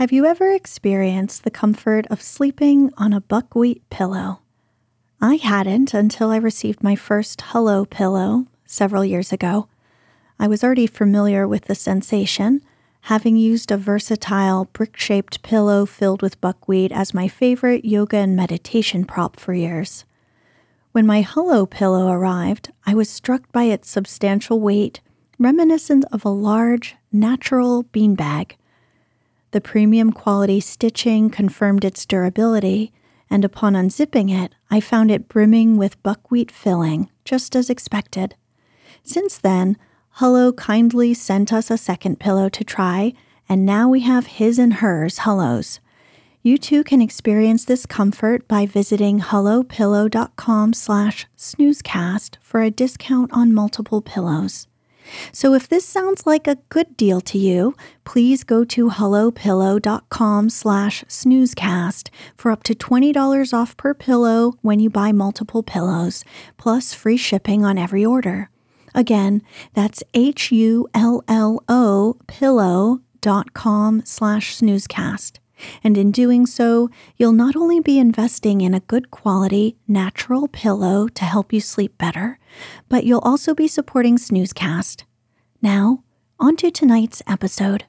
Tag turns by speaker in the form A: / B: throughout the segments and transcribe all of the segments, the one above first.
A: Have you ever experienced the comfort of sleeping on a buckwheat pillow? I hadn't until I received my first Hullo pillow several years ago. I was already familiar with the sensation, having used a versatile brick shaped pillow filled with buckwheat as my favorite yoga and meditation prop for years. When my Hullo pillow arrived, I was struck by its substantial weight, reminiscent of a large, natural beanbag. The premium quality stitching confirmed its durability, and upon unzipping it, I found it brimming with buckwheat filling, just as expected. Since then, Hullo kindly sent us a second pillow to try, and now we have his and hers Hullos. You too can experience this comfort by visiting hullopillow.com slash snoozecast for a discount on multiple pillows. So if this sounds like a good deal to you, please go to hullopillow.com slash snoozecast for up to $20 off per pillow when you buy multiple pillows, plus free shipping on every order. Again, that's H-U-L-L-O pillow.com slash snoozecast. And in doing so, you'll not only be investing in a good quality, natural pillow to help you sleep better, but you'll also be supporting Snoozecast. Now, on to tonight's episode.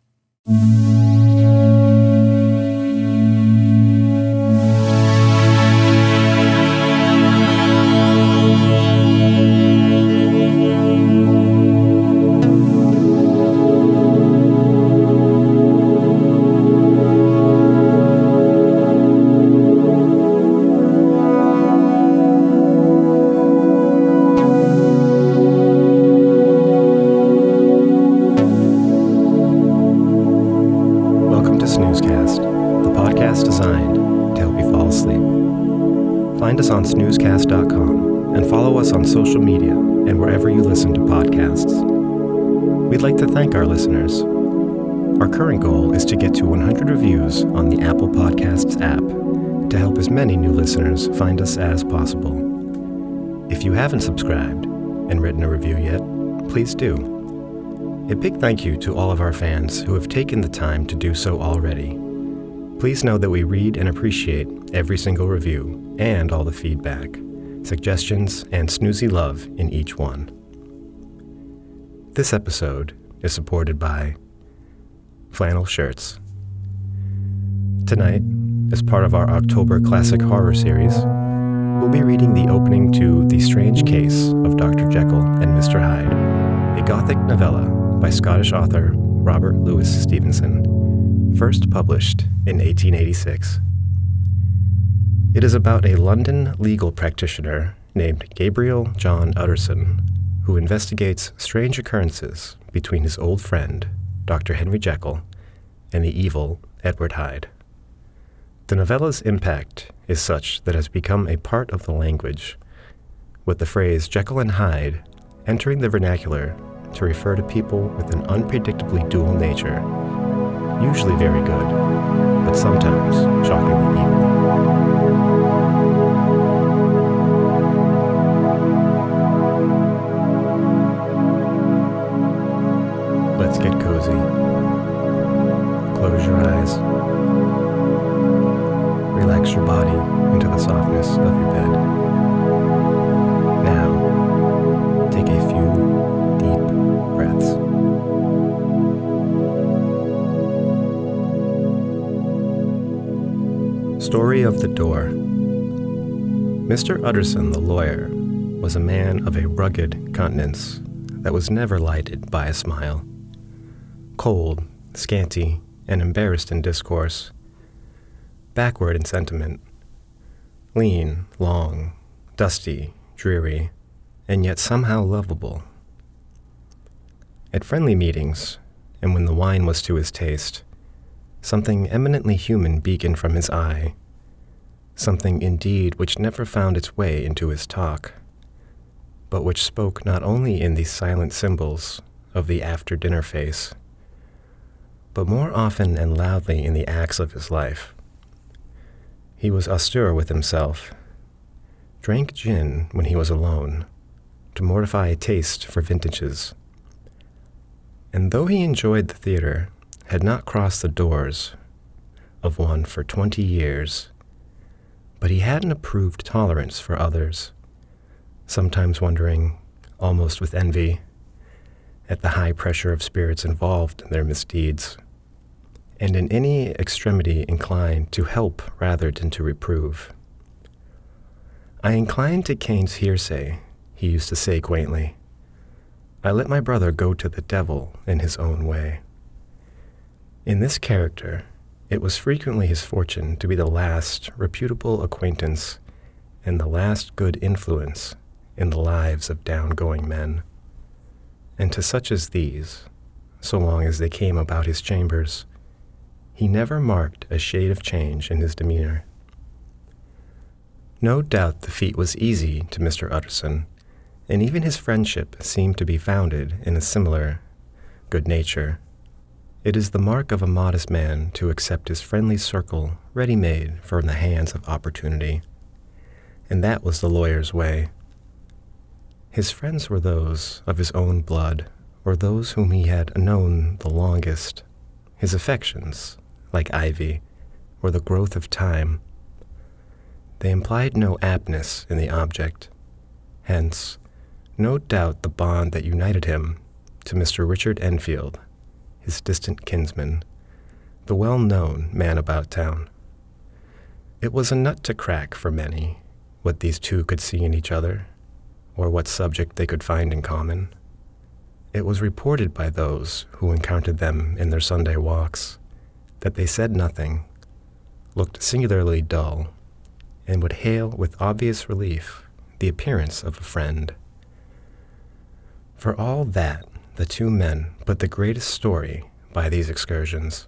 B: Wherever you listen to podcasts. We'd like to thank our listeners. Our current goal is to get to 100 reviews on the Apple Podcasts app to help as many new listeners find us as possible. If you haven't subscribed and written a review yet, please do. A big thank you to all of our fans who have taken the time to do so already. Please know that we read and appreciate every single review and all the feedback, suggestions, and snoozy love in each one. This episode is supported by Flannel Shirts. Tonight, as part of our October Classic Horror series, we'll be reading the opening to The Strange Case of Dr. Jekyll and Mr. Hyde, a Gothic novella by Scottish author Robert Louis Stevenson, first published in 1886. It is about a London legal practitioner named Gabriel John Utterson who investigates strange occurrences between his old friend, Dr. Henry Jekyll, and the evil Edward Hyde. The novella's impact is such that it has become a part of the language, with the phrase Jekyll and Hyde entering the vernacular to refer to people with an unpredictably dual nature, usually very good, but sometimes shockingly evil. Let's get cozy. Close your eyes. Relax your body into the softness of your bed. Now, take a few deep breaths. Story of the Door Mr. Utterson, the lawyer, was a man of a rugged countenance that was never lighted by a smile. Cold, scanty, and embarrassed in discourse, backward in sentiment, lean, long, dusty, dreary, and yet somehow lovable. At friendly meetings, and when the wine was to his taste, something eminently human beaconed from his eye, something indeed which never found its way into his talk, but which spoke not only in the silent symbols of the after dinner face, but more often and loudly in the acts of his life. He was austere with himself, drank gin when he was alone, to mortify a taste for vintages. And though he enjoyed the theater, had not crossed the doors, of one for 20 years, but he had an approved tolerance for others, sometimes wondering, almost with envy, at the high pressure of spirits involved in their misdeeds, and in any extremity inclined to help rather than to reprove. I incline to Cain's hearsay, he used to say quaintly. I let my brother go to the devil in his own way. In this character, it was frequently his fortune to be the last reputable acquaintance and the last good influence in the lives of down-going men. And to such as these, so long as they came about his chambers, he never marked a shade of change in his demeanor. No doubt the feat was easy to Mr. Utterson, and even his friendship seemed to be founded in a similar good nature. It is the mark of a modest man to accept his friendly circle ready made from the hands of opportunity. And that was the lawyer's way. His friends were those of his own blood, or those whom he had known the longest. His affections, like ivy, were the growth of time. They implied no aptness in the object. Hence, no doubt the bond that united him to Mr. Richard Enfield, his distant kinsman, the well known man about town. It was a nut to crack for many what these two could see in each other, or what subject they could find in common. It was reported by those who encountered them in their Sunday walks that they said nothing, looked singularly dull, and would hail with obvious relief the appearance of a friend. For all that, the two men put the greatest story by these excursions,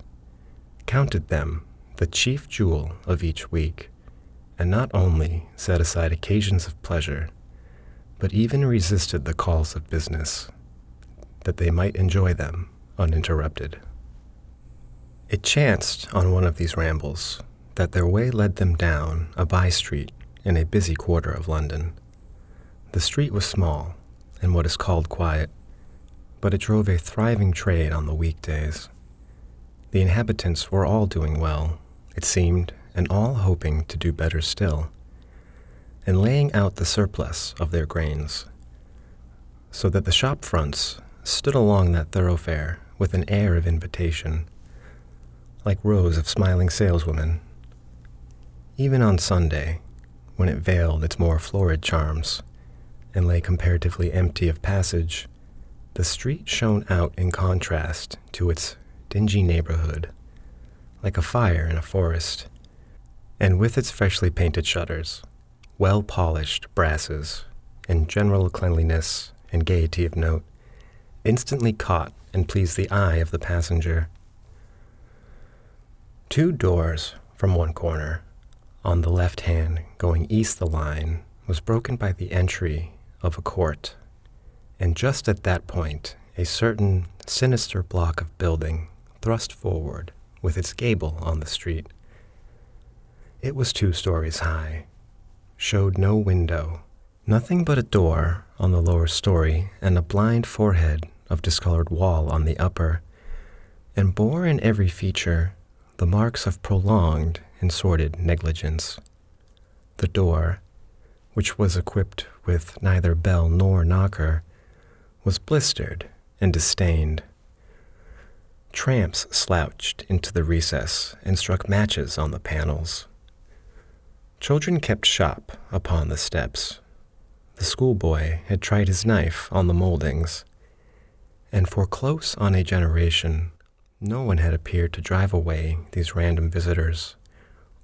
B: counted them the chief jewel of each week, and not only set aside occasions of pleasure, but even resisted the calls of business, that they might enjoy them uninterrupted. It chanced on one of these rambles that their way led them down a by street in a busy quarter of London. The street was small, and what is called quiet, but it drove a thriving trade on the weekdays. The inhabitants were all doing well, it seemed, and all hoping to do better still, and laying out the surplus of their grains, so that the shop fronts stood along that thoroughfare with an air of invitation, like rows of smiling saleswomen. Even on Sunday, when it veiled its more florid charms, and lay comparatively empty of passage, the street shone out in contrast to its dingy neighborhood, like a fire in a forest, and with its freshly painted shutters, well polished brasses, and general cleanliness and gaiety of note, instantly caught and pleased the eye of the passenger. Two doors from one corner, on the left hand going east the line, was broken by the entry of a court, and just at that point, a certain sinister block of building thrust forward with its gable on the street. It was two stories high, showed no window, nothing but a door on the lower story and a blind forehead of discolored wall on the upper, and bore in every feature the marks of prolonged and sordid negligence. The door, which was equipped with neither bell nor knocker, was blistered and disdained. Tramps slouched into the recess and struck matches on the panels. Children kept shop upon the steps. The schoolboy had tried his knife on the moldings, and for close on a generation, no one had appeared to drive away these random visitors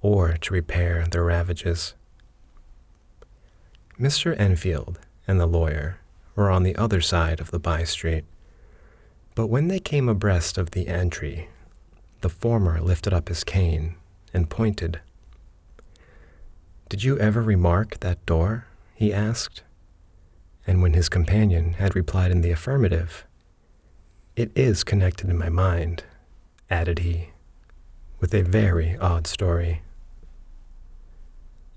B: or to repair their ravages. Mr. Enfield and the lawyer were on the other side of the by street, but when they came abreast of the entry, the former lifted up his cane and pointed. Did you ever remark that door? he asked. And when his companion had replied in the affirmative, It is connected in my mind, added he, with a very odd story.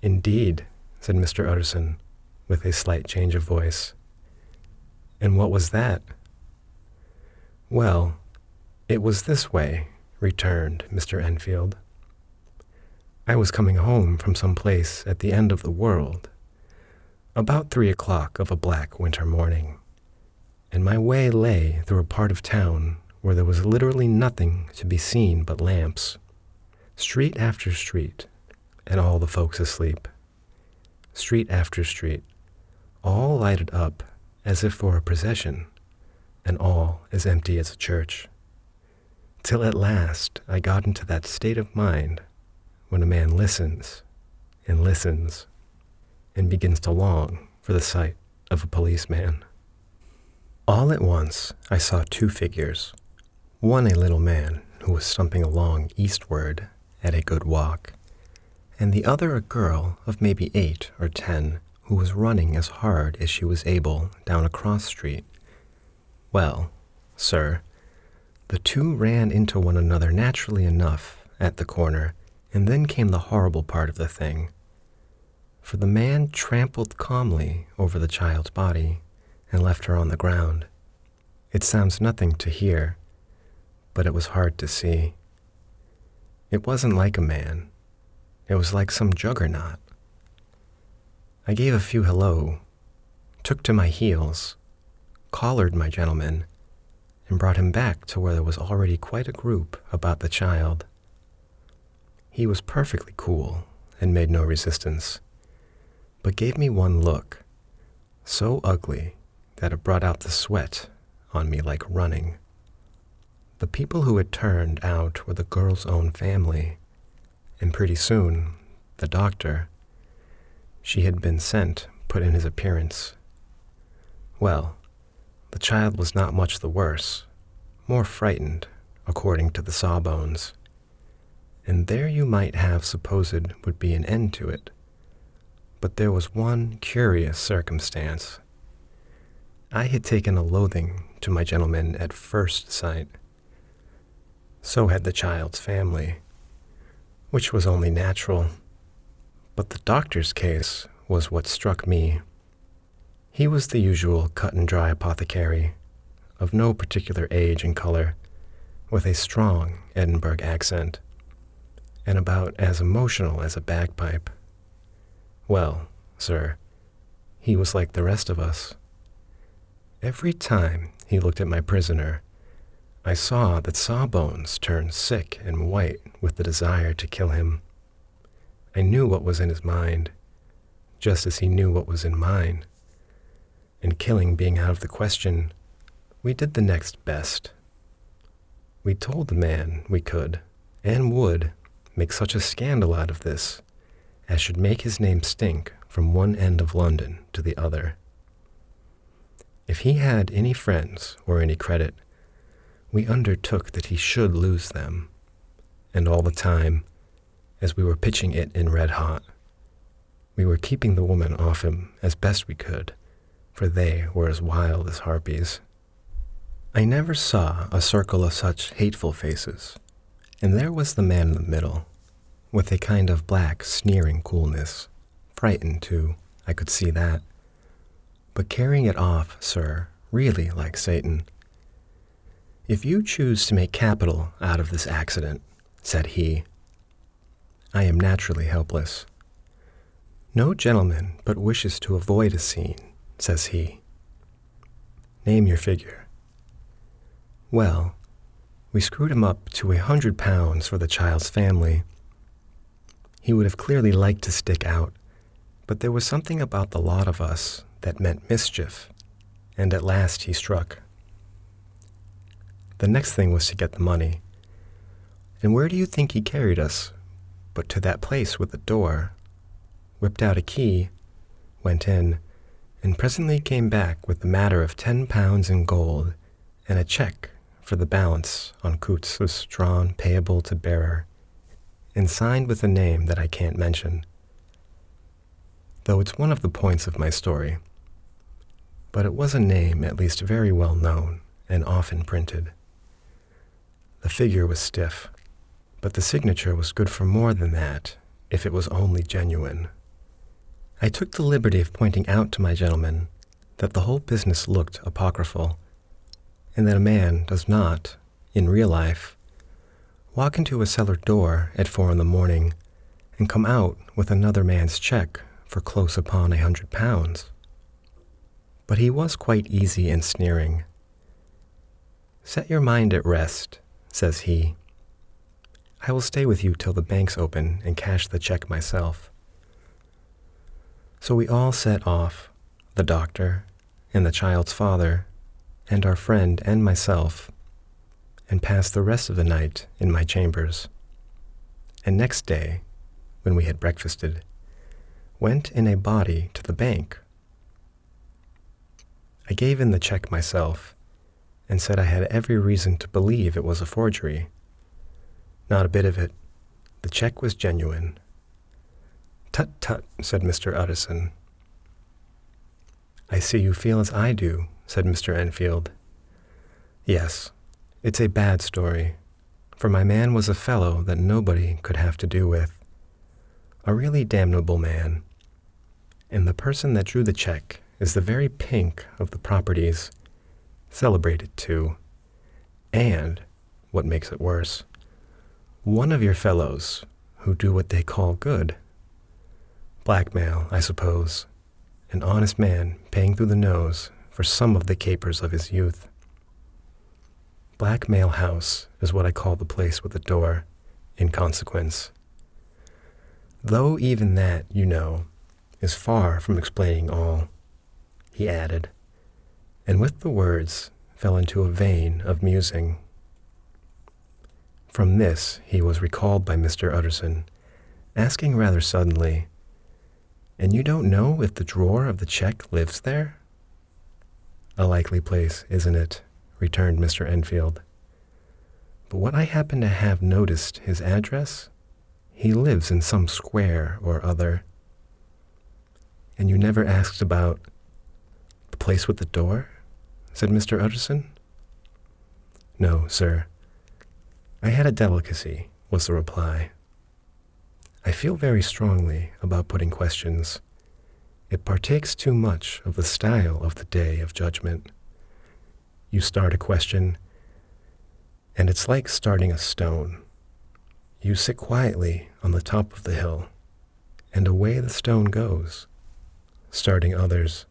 B: Indeed, said Mr. Utterson, with a slight change of voice. And what was that? Well, it was this way, returned Mr. Enfield. I was coming home from some place at the end of the world, about three o'clock of a black winter morning, and my way lay through a part of town where there was literally nothing to be seen but lamps, street after street, and all the folks asleep. Street after street, all lighted up as if for a procession, and all as empty as a church. Till at last I got into that state of mind when a man listens and listens and begins to long for the sight of a policeman. All at once I saw two figures, one a little man who was stumping along eastward at a good walk, and the other a girl of maybe eight or ten who was running as hard as she was able down a cross street. Well, sir, the two ran into one another naturally enough at the corner and then came the horrible part of the thing. For the man trampled calmly over the child's body and left her on the ground. It sounds nothing to hear, but it was hard to see. It wasn't like a man, it was like some juggernaut. I gave a few hello, took to my heels, collared my gentleman, and brought him back to where there was already quite a group about the child. He was perfectly cool and made no resistance, but gave me one look, so ugly that it brought out the sweat on me like running. The people who had turned out were the girl's own family, and pretty soon the doctor. She had been sent put in his appearance. Well, the child was not much the worse, more frightened, according to the sawbones and there you might have supposed would be an end to it. But there was one curious circumstance. I had taken a loathing to my gentleman at first sight. So had the child's family, which was only natural. But the doctor's case was what struck me. He was the usual cut and dry apothecary, of no particular age and color, with a strong Edinburgh accent and about as emotional as a bagpipe. Well, sir, he was like the rest of us. Every time he looked at my prisoner, I saw that Sawbones turned sick and white with the desire to kill him. I knew what was in his mind, just as he knew what was in mine. And killing being out of the question, we did the next best. We told the man we could and would make such a scandal out of this as should make his name stink from one end of London to the other. If he had any friends or any credit, we undertook that he should lose them, and all the time, as we were pitching it in red hot, we were keeping the woman off him as best we could, for they were as wild as harpies. I never saw a circle of such hateful faces and there was the man in the middle, with a kind of black, sneering coolness. Frightened, too, I could see that. But carrying it off, sir, really like Satan. If you choose to make capital out of this accident, said he, I am naturally helpless. No gentleman but wishes to avoid a scene, says he. Name your figure. Well, we screwed him up to a hundred pounds for the child's family. He would have clearly liked to stick out, but there was something about the lot of us that meant mischief, and at last he struck. The next thing was to get the money. And where do you think he carried us? But to that place with the door. Whipped out a key, went in, and presently came back with the matter of ten pounds in gold and a check for the balance on Coutts's drawn payable to bearer, and signed with a name that I can't mention, though it's one of the points of my story. But it was a name at least very well known and often printed. The figure was stiff, but the signature was good for more than that if it was only genuine. I took the liberty of pointing out to my gentleman that the whole business looked apocryphal and that a man does not, in real life, walk into a cellar door at four in the morning and come out with another man's check for close upon a hundred pounds. But he was quite easy and sneering. Set your mind at rest, says he. I will stay with you till the banks open and cash the check myself. So we all set off, the doctor, and the child's father, and our friend and myself, and passed the rest of the night in my chambers. And next day, when we had breakfasted, went in a body to the bank. I gave in the check myself and said I had every reason to believe it was a forgery. Not a bit of it. The check was genuine. Tut tut, said Mr. Utterson. I see you feel as I do, said Mr. Enfield. Yes, it's a bad story, for my man was a fellow that nobody could have to do with. A really damnable man. And the person that drew the check is the very pink of the properties celebrated too. And, what makes it worse, one of your fellows who do what they call good. Blackmail, I suppose. An honest man paying through the nose for some of the capers of his youth. Blackmail House is what I call the place with the door, in consequence. Though even that, you know, is far from explaining all, he added and with the words fell into a vein of musing. From this he was recalled by Mr. Utterson, asking rather suddenly, And you don't know if the drawer of the check lives there? A likely place, isn't it? returned Mr. Enfield. But what I happen to have noticed his address, he lives in some square or other. And you never asked about the place with the door? said Mr. Utterson. No, sir. I had a delicacy, was the reply. I feel very strongly about putting questions. It partakes too much of the style of the day of judgment. You start a question, and it's like starting a stone. You sit quietly on the top of the hill, and away the stone goes, starting others,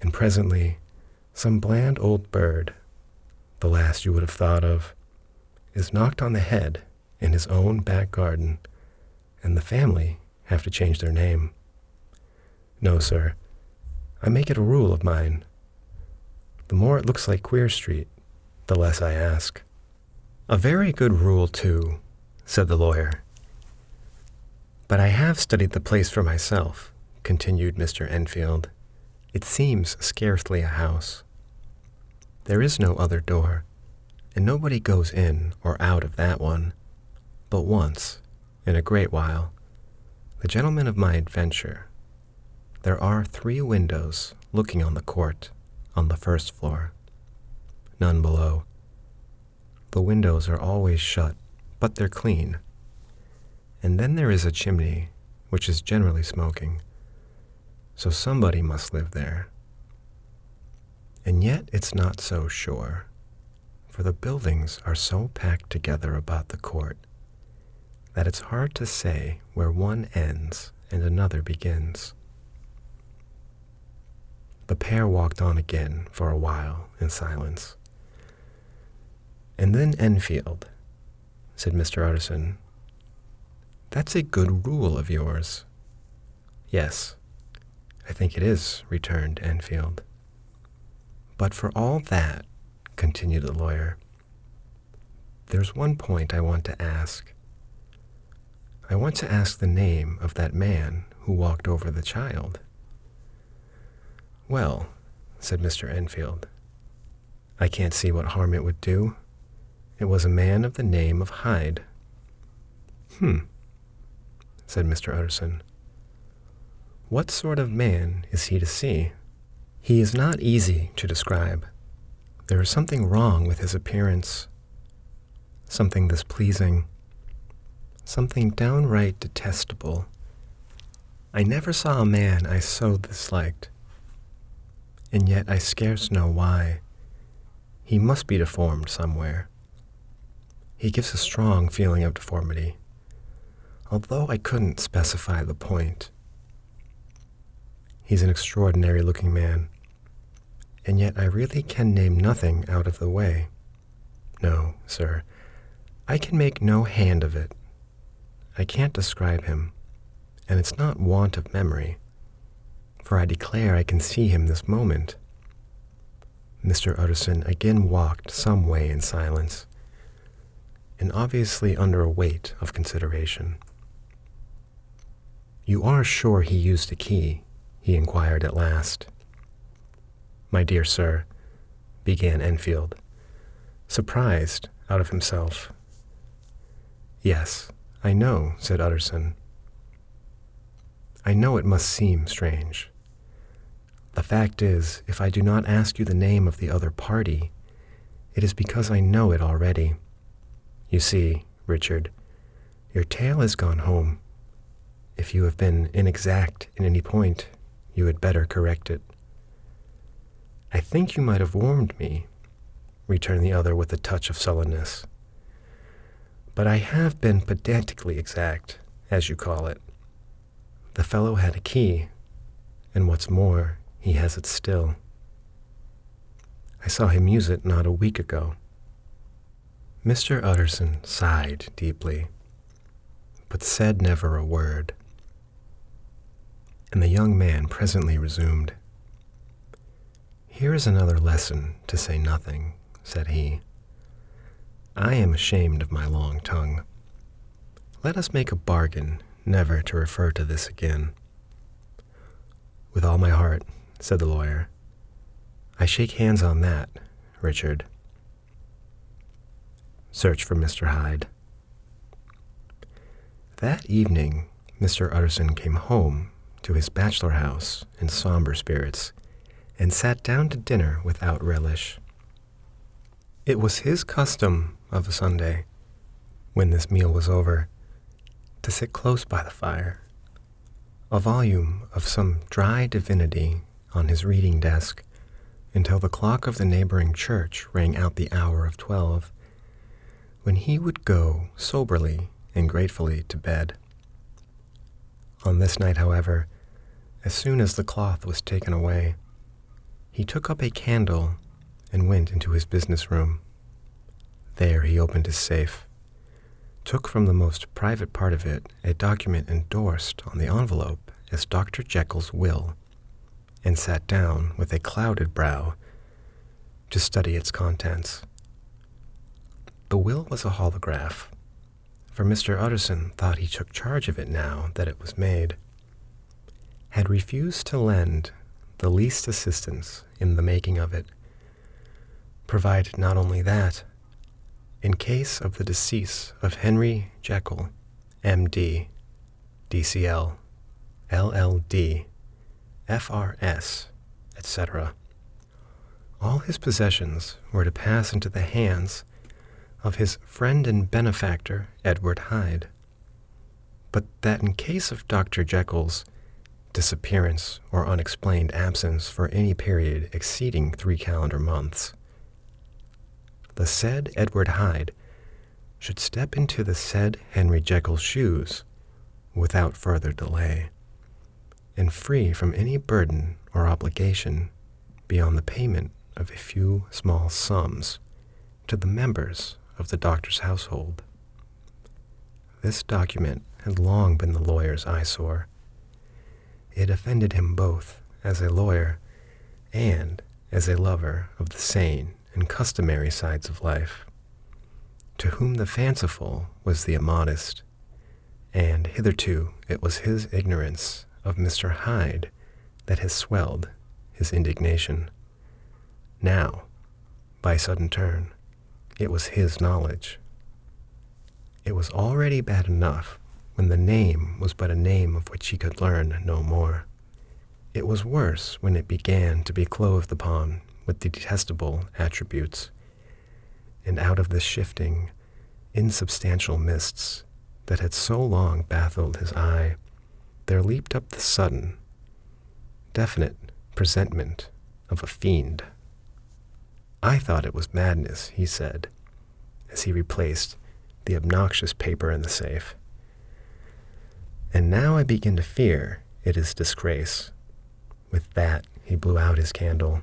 B: and presently some bland old bird, the last you would have thought of, is knocked on the head in his own back garden, and the family have to change their name. No, sir, I make it a rule of mine. The more it looks like Queer Street, the less I ask. A very good rule, too, said the lawyer. But I have studied the place for myself, continued Mr. Enfield. It seems scarcely a house. There is no other door, and nobody goes in or out of that one. But once, in a great while, the gentleman of my adventure, there are three windows looking on the court on the first floor, none below. The windows are always shut, but they're clean. And then there is a chimney, which is generally smoking. So somebody must live there. And yet it's not so sure, for the buildings are so packed together about the court that it's hard to say where one ends and another begins. The pair walked on again for a while in silence. And then Enfield, said Mr. Utterson, that's a good rule of yours. Yes, I think it is, returned Enfield. But for all that, continued the lawyer, there's one point I want to ask. I want to ask the name of that man who walked over the child. Well, said Mr. Enfield, I can't see what harm it would do. It was a man of the name of Hyde. Hmm, said Mr. Utterson. What sort of man is he to see? He is not easy to describe. There is something wrong with his appearance, something displeasing, something downright detestable. I never saw a man I so disliked, and yet I scarce know why. He must be deformed somewhere. He gives a strong feeling of deformity. although I couldn't specify the point. He's an extraordinary looking man, and yet I really can name nothing out of the way. No, sir, I can make no hand of it. I can't describe him, and it's not want of memory, for I declare I can see him this moment. Mr. Utterson again walked some way in silence, and obviously under a weight of consideration. You are sure he used a key? He inquired at last. My dear sir, began Enfield, surprised out of himself. Yes, I know, said Utterson. I know it must seem strange. The fact is, if I do not ask you the name of the other party, it is because I know it already. You see, Richard, your tale has gone home. If you have been inexact in any point, you had better correct it. I think you might have warned me, returned the other with a touch of sullenness. But I have been pedantically exact, as you call it. The fellow had a key, and what's more, he has it still. I saw him use it not a week ago. Mr. Utterson sighed deeply, but said never a word. And the young man presently resumed. Here is another lesson to say nothing, said he. I am ashamed of my long tongue. Let us make a bargain never to refer to this again. With all my heart, said the lawyer. I shake hands on that, Richard. Search for Mr. Hyde. That evening, Mr. Utterson came home to his bachelor house in somber spirits and sat down to dinner without relish. It was his custom of a Sunday, when this meal was over, to sit close by the fire, a volume of some dry divinity on his reading desk until the clock of the neighboring church rang out the hour of twelve when he would go soberly and gratefully to bed. On this night, however, as soon as the cloth was taken away, he took up a candle and went into his business room. There he opened his safe, took from the most private part of it a document endorsed on the envelope as Dr. Jekyll's will, and sat down with a clouded brow to study its contents. The will was a holograph, for Mr. Utterson thought he took charge of it now that it was made, had refused to lend the least assistance in the making of it, provided not only that, in case of the decease of Henry Jekyll, M.D., DCL, LLD, FRS, etc., all his possessions were to pass into the hands of his friend and benefactor, Edward Hyde, but that in case of Dr. Jekyll's disappearance or unexplained absence for any period exceeding three calendar months, the said Edward Hyde should step into the said Henry Jekyll's shoes without further delay, and free from any burden or obligation beyond the payment of a few small sums to the members of the doctor's household. This document had long been the lawyer's eyesore. It offended him both as a lawyer and as a lover of the sane and customary sides of life, to whom the fanciful was the immodest, and hitherto it was his ignorance of Mr. Hyde that has swelled his indignation. Now, by sudden turn, it was his knowledge. It was already bad enough when the name was but a name of which he could learn no more. It was worse when it began to be clothed upon with detestable attributes, and out of the shifting, insubstantial mists that had so long baffled his eye, there leaped up the sudden, definite presentment of a fiend. I thought it was madness, he said, as he replaced the obnoxious paper in the safe. And now I begin to fear it is disgrace. With that, he blew out his candle,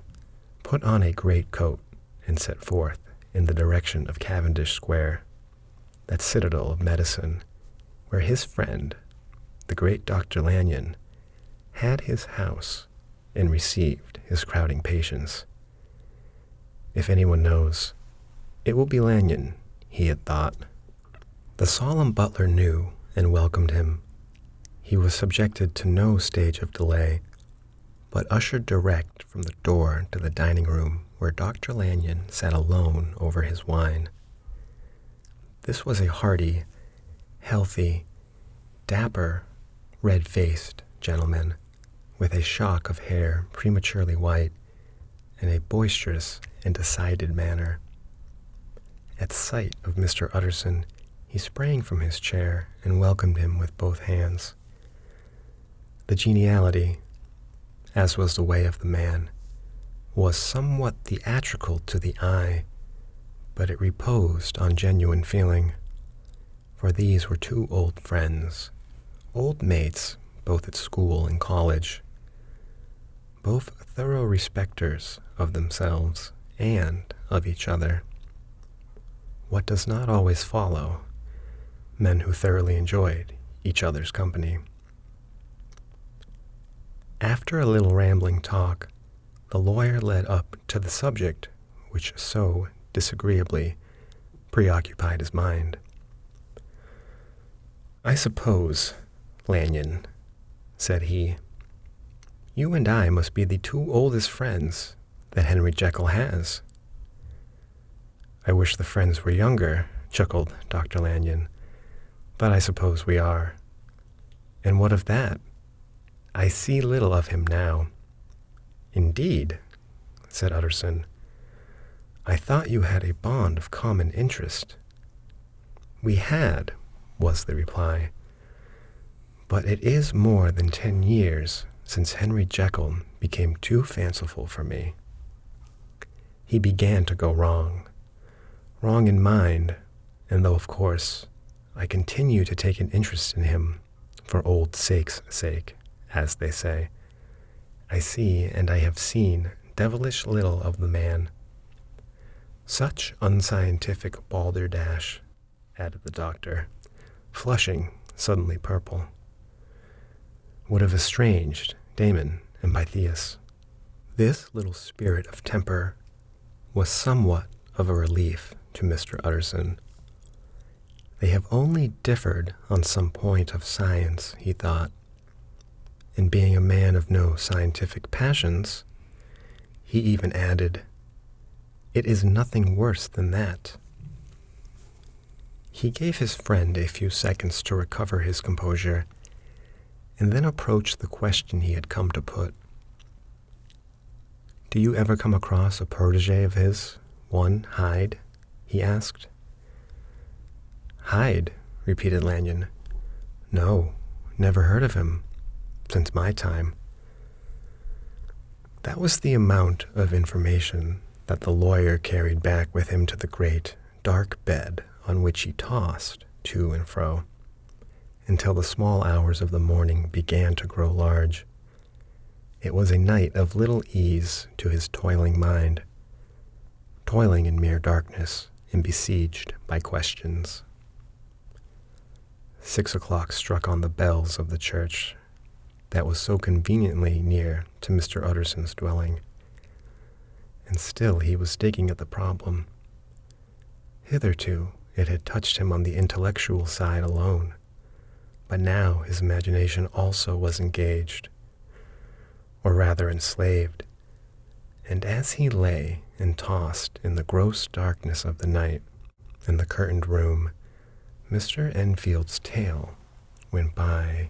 B: put on a great coat, and set forth in the direction of Cavendish Square, that citadel of medicine, where his friend, the great Dr. Lanyon, had his house and received his crowding patients. If anyone knows, it will be Lanyon, he had thought. The solemn butler knew and welcomed him. He was subjected to no stage of delay, but ushered direct from the door to the dining room where Dr. Lanyon sat alone over his wine. This was a hearty, healthy, dapper, red faced gentleman with a shock of hair prematurely white and a boisterous and decided manner. At sight of Mr. Utterson, he sprang from his chair and welcomed him with both hands. The geniality, as was the way of the man, was somewhat theatrical to the eye, but it reposed on genuine feeling, for these were two old friends, old mates both at school and college, both thorough respecters of themselves and of each other. What does not always follow, men who thoroughly enjoyed each other's company. After a little rambling talk, the lawyer led up to the subject which so disagreeably preoccupied his mind. I suppose, Lanyon, said he, you and I must be the two oldest friends that Henry Jekyll has. I wish the friends were younger, chuckled Dr. Lanyon, but I suppose we are. And what of that? I see little of him now. Indeed, said Utterson. I thought you had a bond of common interest. We had, was the reply. But it is more than ten years since Henry Jekyll became too fanciful for me. He began to go wrong. Wrong in mind, and though, of course, I continue to take an interest in him for old sake's sake, as they say, I see and I have seen devilish little of the man. Such unscientific balderdash, added the doctor, flushing suddenly purple would have estranged Damon and Pythias. This little spirit of temper was somewhat of a relief to Mr. Utterson. They have only differed on some point of science, he thought. And being a man of no scientific passions, he even added, It is nothing worse than that. He gave his friend a few seconds to recover his composure and then approached the question he had come to put. Do you ever come across a protege of his, one Hyde? he asked. Hyde, repeated Lanyon. No, never heard of him, since my time. That was the amount of information that the lawyer carried back with him to the great, dark bed on which he tossed to and fro until the small hours of the morning began to grow large. It was a night of little ease to his toiling mind, toiling in mere darkness and besieged by questions. Six o'clock struck on the bells of the church that was so conveniently near to Mr. Utterson's dwelling, and still he was digging at the problem. Hitherto it had touched him on the intellectual side alone but now his imagination also was engaged, or rather enslaved. And as he lay and tossed in the gross darkness of the night in the curtained room, Mr. Enfield's tale went by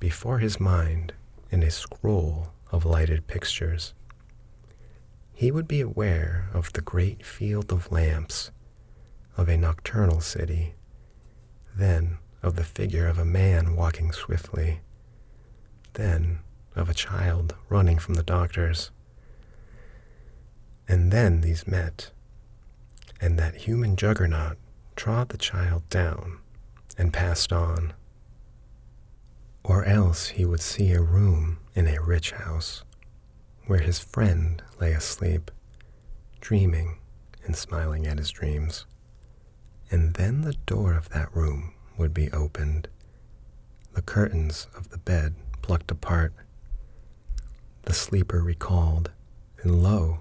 B: before his mind in a scroll of lighted pictures. He would be aware of the great field of lamps of a nocturnal city, then of the figure of a man walking swiftly, then of a child running from the doctors. And then these met, and that human juggernaut trod the child down and passed on. Or else he would see a room in a rich house where his friend lay asleep, dreaming and smiling at his dreams. And then the door of that room would be opened, the curtains of the bed plucked apart, the sleeper recalled, and lo,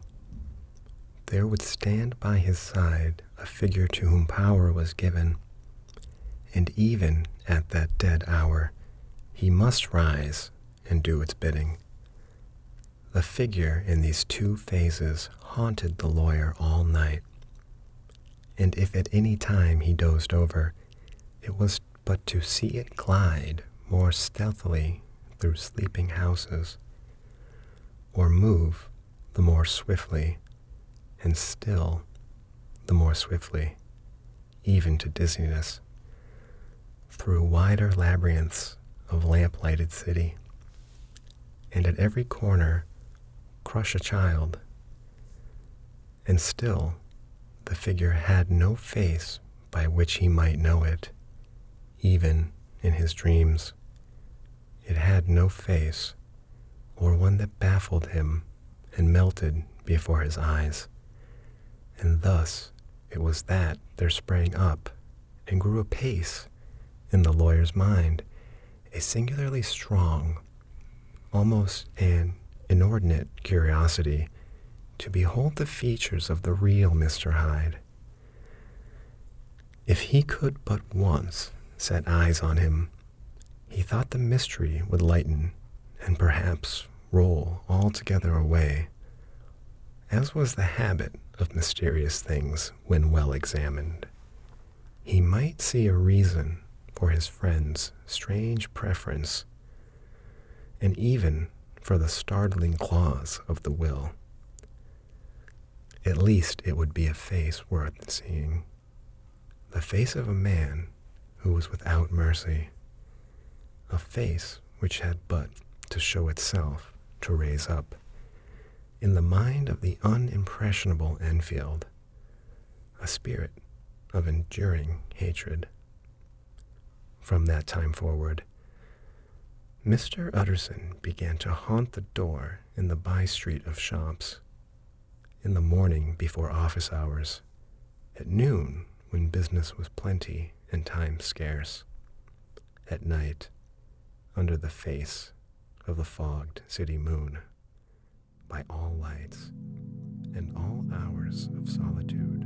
B: there would stand by his side a figure to whom power was given. And even at that dead hour, he must rise and do its bidding. The figure in these two phases haunted the lawyer all night. And if at any time he dozed over, it was but to see it glide more stealthily through sleeping houses, or move the more swiftly, and still the more swiftly, even to dizziness, through wider labyrinths of lamp lighted city, and at every corner crush a child. And still the figure had no face by which he might know it, even in his dreams. It had no face, or one that baffled him and melted before his eyes. And thus it was that there sprang up and grew apace in the lawyer's mind a singularly strong, almost an inordinate curiosity to behold the features of the real Mr. Hyde. If he could but once set eyes on him, he thought the mystery would lighten and perhaps roll altogether away, as was the habit of mysterious things when well examined. He might see a reason for his friend's strange preference, and even for the startling clause of the will. At least it would be a face worth seeing. The face of a man who was without mercy. A face which had but to show itself to raise up. In the mind of the unimpressionable Enfield, a spirit of enduring hatred. From that time forward, Mr. Utterson began to haunt the door in the by street of shops, in the morning before office hours, at noon when business was plenty and time scarce, at night under the face of the fogged city moon, by all lights and all hours of solitude.